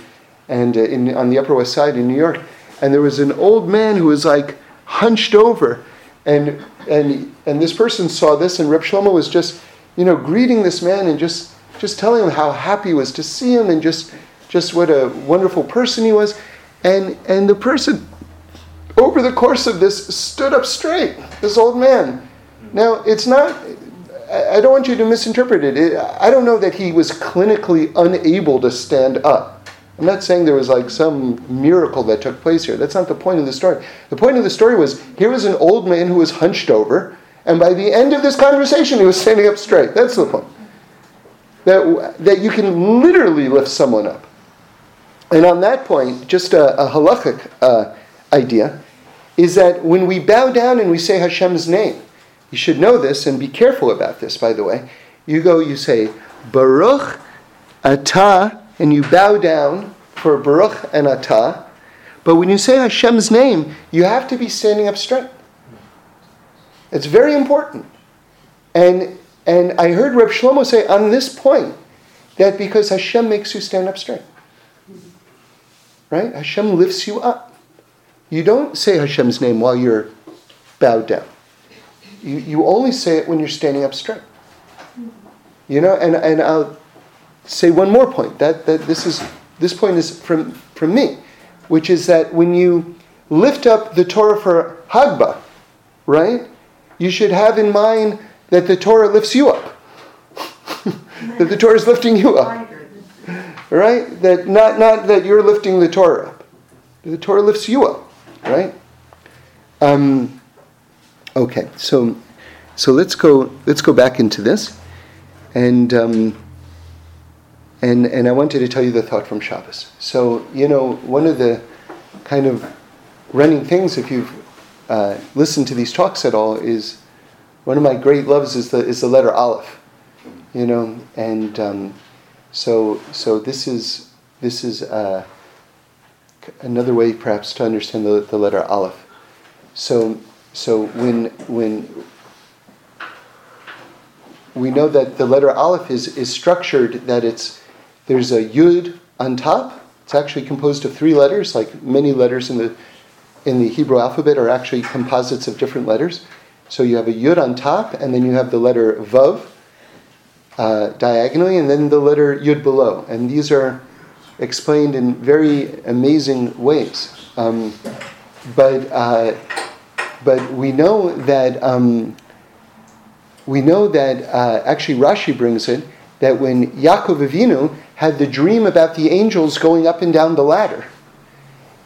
and uh, in, on the Upper West Side in New York, and there was an old man who was like hunched over, and and and this person saw this, and Reb Shlomo was just you know greeting this man and just just telling him how happy he was to see him and just just what a wonderful person he was, and and the person over the course of this, stood up straight, this old man. Now, it's not, I don't want you to misinterpret it. I don't know that he was clinically unable to stand up. I'm not saying there was like some miracle that took place here. That's not the point of the story. The point of the story was here was an old man who was hunched over, and by the end of this conversation, he was standing up straight. That's the point. That, that you can literally lift someone up. And on that point, just a, a halachic uh, idea is that when we bow down and we say Hashem's name, you should know this and be careful about this, by the way. You go, you say, Baruch Atah, and you bow down for Baruch and Atah. But when you say Hashem's name, you have to be standing up straight. It's very important. And, and I heard Reb Shlomo say on this point that because Hashem makes you stand up straight. Right? Hashem lifts you up. You don't say Hashem's name while you're bowed down. You, you only say it when you're standing up straight. You know, and, and I'll say one more point. That, that this is this point is from, from me, which is that when you lift up the Torah for Hagbah, right, you should have in mind that the Torah lifts you up. (laughs) that the Torah is lifting you up. Right? That not, not that you're lifting the Torah up. The Torah lifts you up right? Um, okay, so so let's go let's go back into this, and um, and and I wanted to tell you the thought from Shabbos. So you know one of the kind of running things, if you've uh, listened to these talks at all, is one of my great loves is the is the letter Aleph, you know, and um, so so this is this is. Uh, another way perhaps to understand the, the letter Aleph. So, so when, when we know that the letter Aleph is, is structured that it's, there's a Yud on top. It's actually composed of three letters, like many letters in the, in the Hebrew alphabet are actually composites of different letters. So you have a Yud on top, and then you have the letter Vav. Uh, diagonally, and then the letter Yud below. And these are explained in very amazing ways. Um, but, uh, but we know that, um, we know that uh, actually Rashi brings it that when Yaakov Avinu had the dream about the angels going up and down the ladder,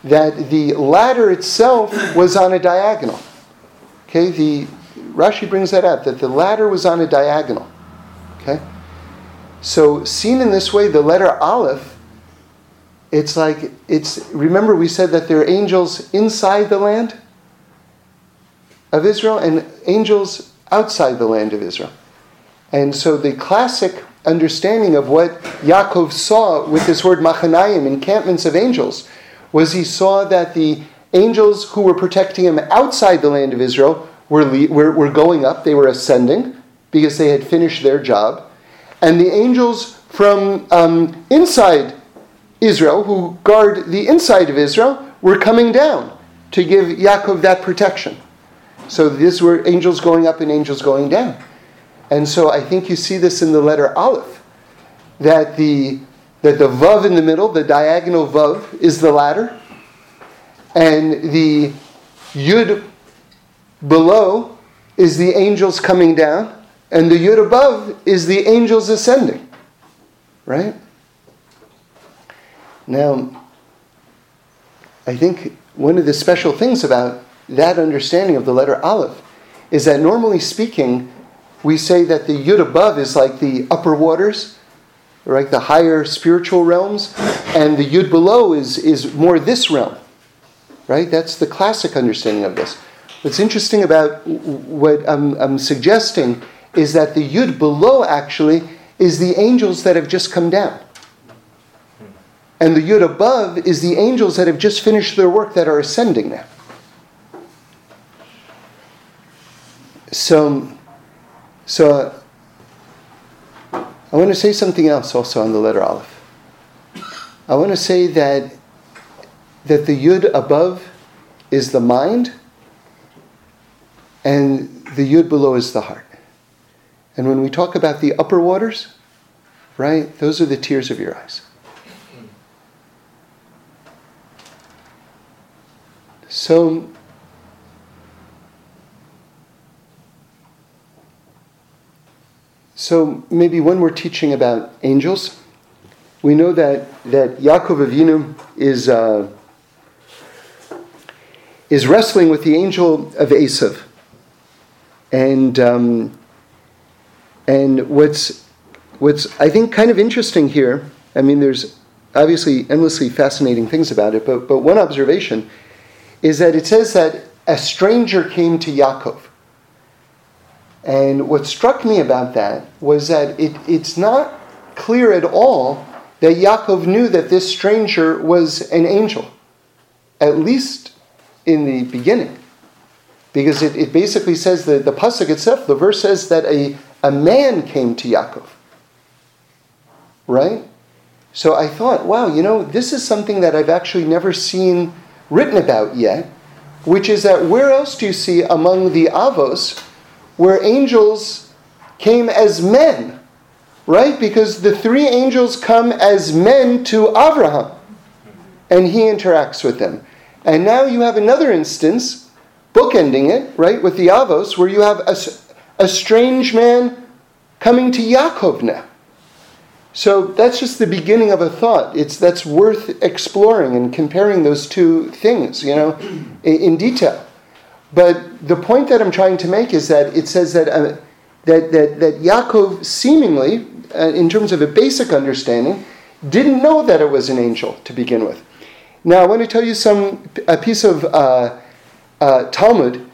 that the ladder itself was on a diagonal. Okay, the Rashi brings that up that the ladder was on a diagonal. So seen in this way, the letter Aleph, it's like it's. Remember, we said that there are angels inside the land of Israel and angels outside the land of Israel. And so the classic understanding of what Yaakov saw with this word machanayim, encampments of angels, was he saw that the angels who were protecting him outside the land of Israel were, were, were going up, they were ascending because they had finished their job. And the angels from um, inside Israel, who guard the inside of Israel, were coming down to give Yaakov that protection. So these were angels going up and angels going down. And so I think you see this in the letter Aleph, that the, that the Vav in the middle, the diagonal Vav, is the ladder, and the Yud below is the angels coming down, and the Yud above is the angels ascending. Right? Now, I think one of the special things about that understanding of the letter Aleph is that normally speaking, we say that the yud above is like the upper waters, right, the higher spiritual realms, and the yud below is, is more this realm, right? That's the classic understanding of this. What's interesting about what I'm, I'm suggesting is that the yud below actually is the angels that have just come down. And the yud above is the angels that have just finished their work that are ascending now. So, so I want to say something else also on the letter Aleph. I want to say that that the yud above is the mind and the yud below is the heart. And when we talk about the upper waters, right, those are the tears of your eyes. So So maybe when we're teaching about angels, we know that, that Yaakov Avinu is, uh, is wrestling with the angel of Esav. And, um, and what's, what's, I think, kind of interesting here, I mean, there's obviously endlessly fascinating things about it, but, but one observation is that it says that a stranger came to Yaakov. And what struck me about that was that it, it's not clear at all that Yaakov knew that this stranger was an angel, at least in the beginning. Because it, it basically says that the Pasuk itself, the verse says that a, a man came to Yaakov. Right? So I thought, wow, you know, this is something that I've actually never seen written about yet, which is that where else do you see among the Avos where angels came as men, right? Because the three angels come as men to Abraham, and he interacts with them. And now you have another instance, bookending it, right, with the Avos, where you have a, a strange man coming to Yaakov now. So that's just the beginning of a thought. It's that's worth exploring and comparing those two things, you know, in, detail. But the point that I'm trying to make is that it says that, uh, that, that, that Yaakov seemingly, uh, in terms of a basic understanding, didn't know that it was an angel to begin with. Now, I want to tell you some a piece of uh, uh Talmud,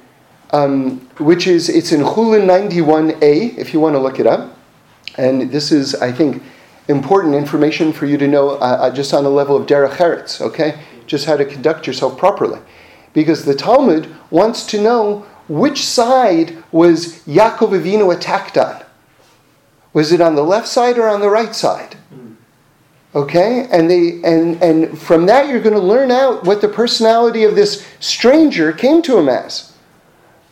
um, which is it's in Chulin 91a, if you want to look it up. And this is, I think, important information for you to know uh, uh, just on the level of derech eretz, okay? Just how to conduct yourself properly because the Talmud wants to know which side was Yaakov Avinu attacked on. Was it on the left side or on the right side? Okay, and they and and from that you're going to learn out what the personality of this stranger came to him as.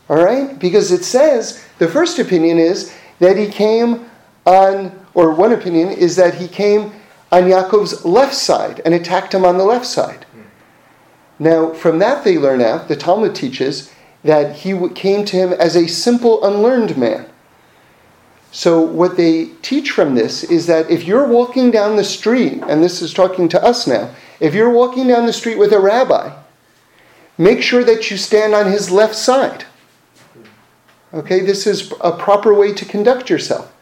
All right, because it says the first opinion is that he came on, or one opinion is that he came on Yaakov's left side and attacked him on the left side. Now, from that they learn out, the Talmud teaches that he came to him as a simple, unlearned man. So, what they teach from this is that if you're walking down the street, and this is talking to us now, if you're walking down the street with a rabbi, make sure that you stand on his left side. Okay, this is a proper way to conduct yourself.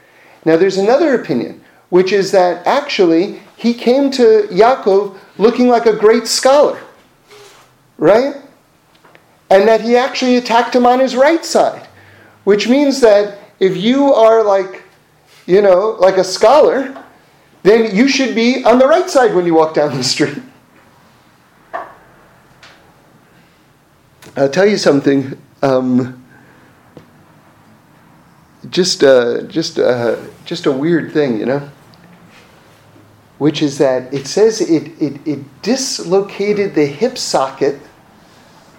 Now, there's another opinion, which is that actually he came to Yaakov looking like a great scholar, right? And that he actually attacked him on his right side, which means that if you are like, you know, like a scholar, then you should be on the right side when you walk down the (laughs) street. I'll tell you something. Um, just, uh, just, uh, just a weird thing, you know. Which is that it says it, it, it dislocated the hip socket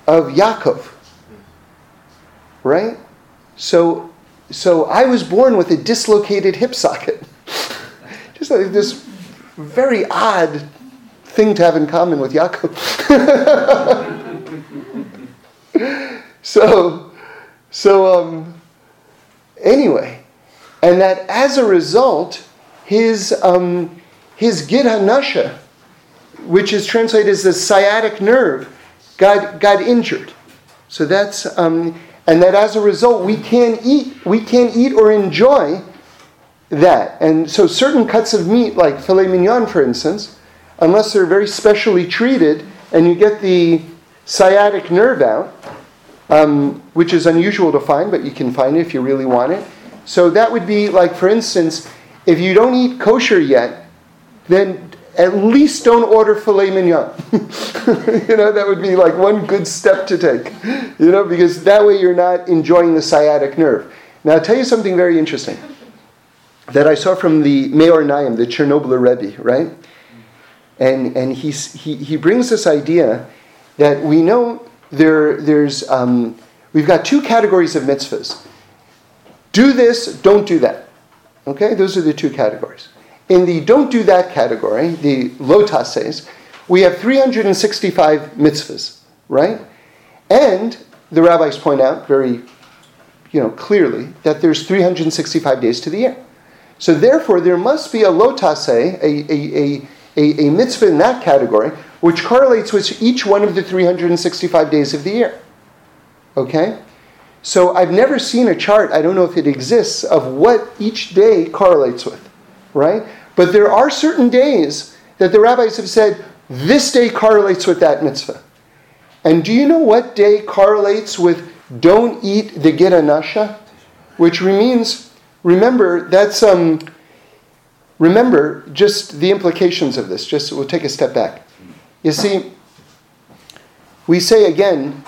of Yaakov. Right? So, so I was born with a dislocated hip socket. (laughs) just like this very odd thing to have in common with Yaakov. (laughs) so, so um, anyway, and that as a result, his um, his gid hanasha, which is translated as the sciatic nerve, got got injured. So that's um, and that as a result we can't eat we can't eat or enjoy that. And so certain cuts of meat, like filet mignon, for instance, unless they're very specially treated, and you get the sciatic nerve out, um, which is unusual to find, but you can find it if you really want it. So that would be like, for instance, if you don't eat kosher yet, then at least don't order filet mignon. (laughs) you know, that would be like one good step to take. You know, because that way you're not enjoying the sciatic nerve. Now, I'll tell you something very interesting that I saw from the Meor Einayim, the Chernobyl Rebbe, right? And, and he's, he, he brings this idea that we know there, there's, um, we've got two categories of mitzvahs. Do this, don't do that. Okay, those are the two categories. In the don't do that category, the lo ta'asehs, we have 365 mitzvahs, right? And the rabbis point out very you know, clearly that there's 365 days to the year. So therefore, there must be a lo ta'aseh, a, a, a, a, mitzvah in that category, which correlates with each one of the 365 days of the year. Okay? So I've never seen a chart, I don't know if it exists, of what each day correlates with, right? But there are certain days that the rabbis have said, this day correlates with that mitzvah. And do you know what day correlates with don't eat the gid hanasha? Which means remember, that's um, remember just the implications of this. Just we'll take a step back. You see, we say again,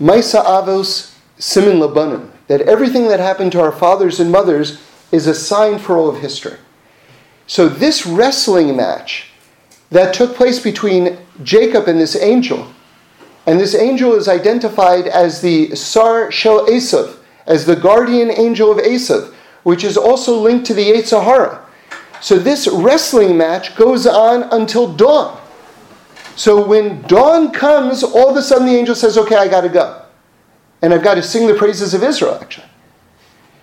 Ma'aseh Avos Siman LaBanim, that everything that happened to our fathers and mothers is a sign for all of history. So this wrestling match that took place between Jacob and this angel, and this angel is identified as the Sar Shel Esav, as the guardian angel of Esav, which is also linked to the Yetzer Hara. So this wrestling match goes on until dawn. So when dawn comes, all of a sudden the angel says, Okay, I got to go. And I've got to sing the praises of Israel, actually.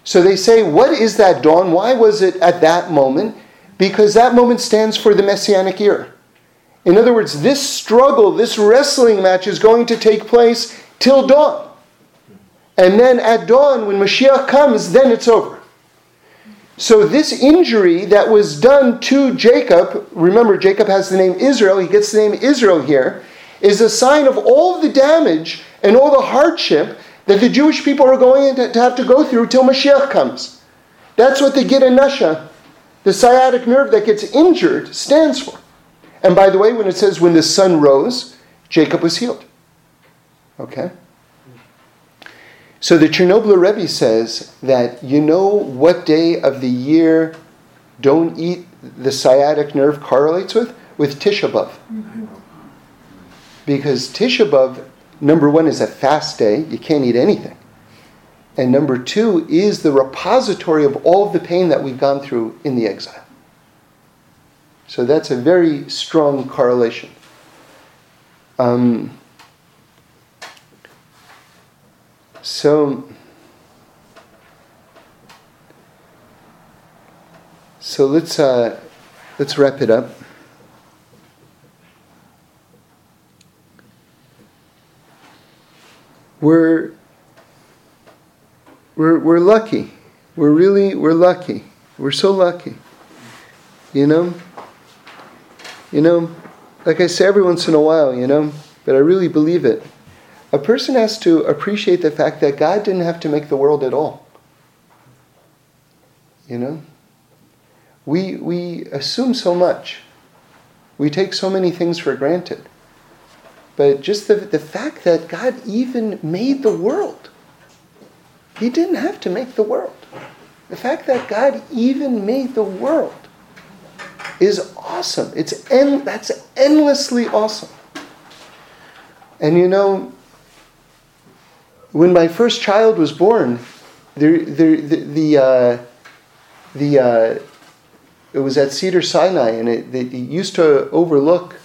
So they say, What is that dawn? Why was it at that moment? Because that moment stands for the Messianic era. In other words, this struggle, this wrestling match is going to take place till dawn. And then at dawn, when Mashiach comes, then it's over. So, this injury that was done to Jacob, remember, Jacob has the name Israel, he gets the name Israel here, is a sign of all the damage and all the hardship that the Jewish people are going to have to go through till Mashiach comes. That's what the Gid hanasha, the sciatic nerve that gets injured, stands for. And by the way, when it says when the sun rose, Jacob was healed. Okay? So the Chernobyl Rebbe says that you know what day of the year don't eat the sciatic nerve correlates with? With Tisha B'Av. Because Tisha B'Av, number one, is a fast day. You can't eat anything. And number two is the repository of all of the pain that we've gone through in the exile. So that's a very strong correlation. Um, so, so let's uh, let's wrap it up. We're we're we're lucky. We're really we're lucky. We're so lucky. You know. You know, like I say every once in a while, you know, but I really believe it. A person has to appreciate the fact that God didn't have to make the world at all. You know? We, we assume so much. We take so many things for granted. But just the, the fact that God even made the world, He didn't have to make the world. The fact that God even made the world is awesome. It's en- that's endlessly awesome. And you know, when my first child was born, the the the, the, uh, the uh, it was at Cedar Sinai, and it, it, used to overlook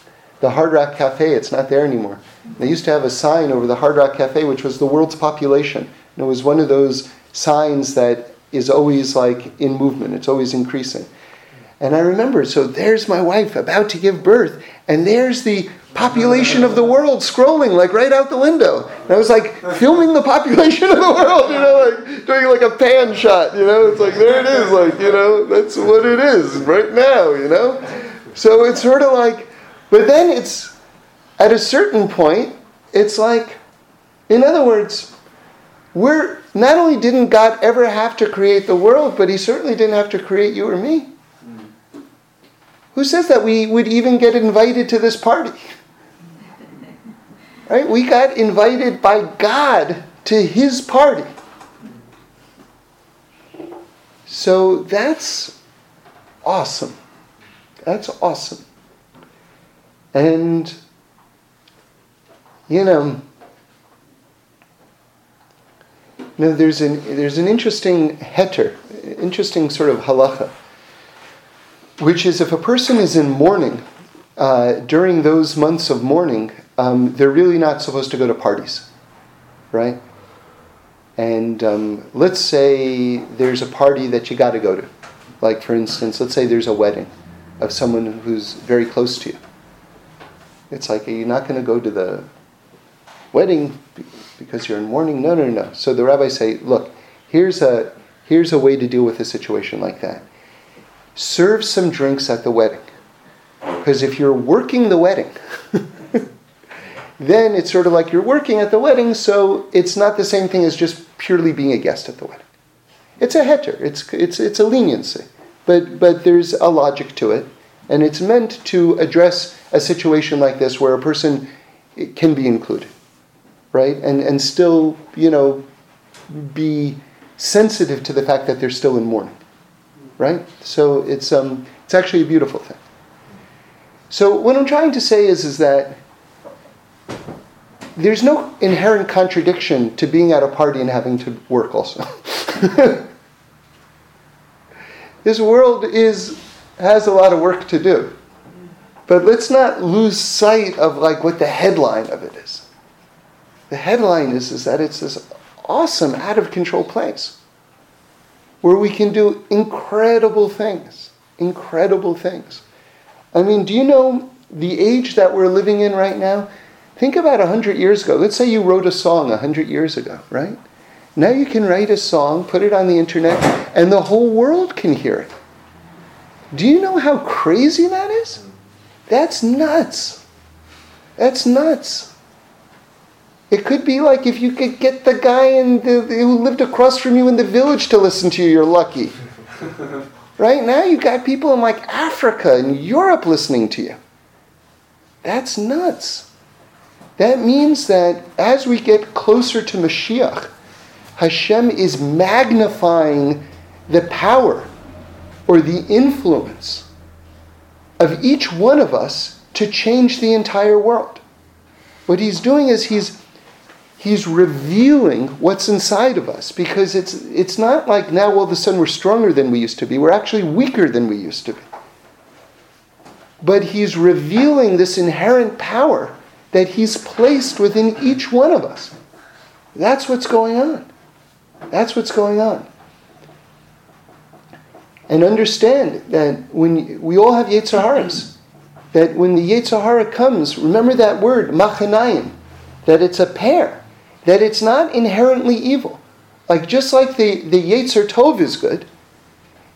the Hard Rock Cafe. It's not there anymore. They used to have a sign over the Hard Rock Cafe, which was the world's population. And it was one of those signs that is always like in movement. It's always increasing. And I remember, so there's my wife about to give birth, and there's the population of the world scrolling like right out the window. And I was like filming the population of the world, you know, like doing like a pan shot, you know. It's like there it is, like, you know, that's what it is right now, you know. So it's sort of like, but then it's at a certain point, it's like, in other words, we're not only didn't God ever have to create the world, but He certainly didn't have to create you or me. Who says that we would even get invited to this party? (laughs) Right? We got invited by God to his party. So that's awesome. That's awesome. And, you know, you know there's, an, there's an interesting heter, interesting sort of halacha which is if a person is in mourning uh, during those months of mourning, um, they're really not supposed to go to parties, right? And um, let's say there's a party that you got to go to. Like, for instance, let's say there's a wedding of someone who's very close to you. It's like, are you not going to go to the wedding because you're in mourning? No, no, no. So the rabbis say, look, here's a, here's a way to deal with a situation like that serve some drinks at the wedding. Because if you're working the wedding, (laughs) then it's sort of like you're working at the wedding, so it's not the same thing as just purely being a guest at the wedding. It's a heter, it's, it's, it's a leniency, but, but there's a logic to it, and it's meant to address a situation like this where a person can be included, right? And, and still, you know, be sensitive to the fact that they're still in mourning right? So it's, um, it's actually a beautiful thing. So what I'm trying to say is, is that there's no inherent contradiction to being at a party and having to work also. (laughs) this world is, has a lot of work to do. But let's not lose sight of like what the headline of it is. The headline is, is that it's this awesome, out of control place where we can do incredible things. Incredible things. I mean, do you know the age that we're living in right now? Think about 100 years ago. Let's say you wrote a song 100 years ago, right? Now you can write a song, put it on the internet, and the whole world can hear it. Do you know how crazy that is? That's nuts. That's nuts. It could be like if you could get the guy in the, who lived across from you in the village to listen to you, you're lucky. (laughs) right now, you've got people in like Africa and Europe listening to you. That's nuts. That means that as we get closer to Mashiach, Hashem is magnifying the power or the influence of each one of us to change the entire world. What he's doing is he's He's revealing what's inside of us because it's, it's not like now all of a sudden we're stronger than we used to be. We're actually weaker than we used to be. But He's revealing this inherent power that He's placed within each one of us. That's what's going on. That's what's going on. And understand that when we all have Yetzer Haras, that when the Yetzer Hara comes, remember that word, machanayim, that it's a pair that it's not inherently evil. Like just like the, the Yetzer Tov is good,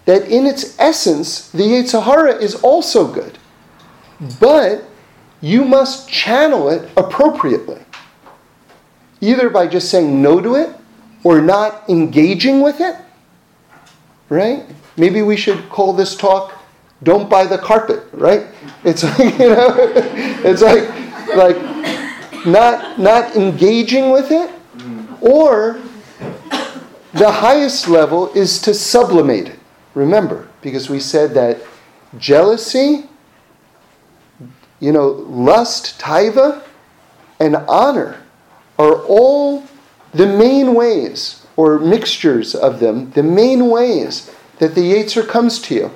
that in its essence, the Yetzer Hara is also good. But you must channel it appropriately. Either by just saying no to it or not engaging with it. Right? Maybe we should call this talk Don't Buy the Carpet, right? It's like, (laughs) you know, it's like like not, not engaging with it, or the highest level is to sublimate it. Remember, because we said that jealousy, you know, lust, taiva, and honor are all the main ways, or mixtures of them, the main ways that the Yetzer comes to you.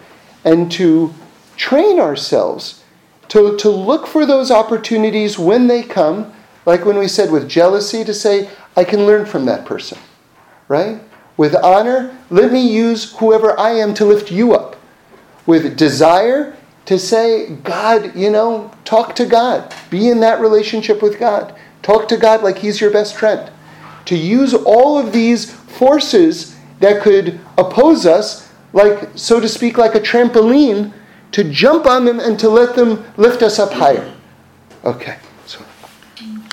And to train ourselves to, to look for those opportunities when they come like when we said with jealousy, to say, I can learn from that person, right? With honor, let me use whoever I am to lift you up. With desire, to say, God, you know, talk to God. Be in that relationship with God. Talk to God like He's your best friend. To use all of these forces that could oppose us, like, so to speak, like a trampoline, to jump on them and to let them lift us up higher. Okay.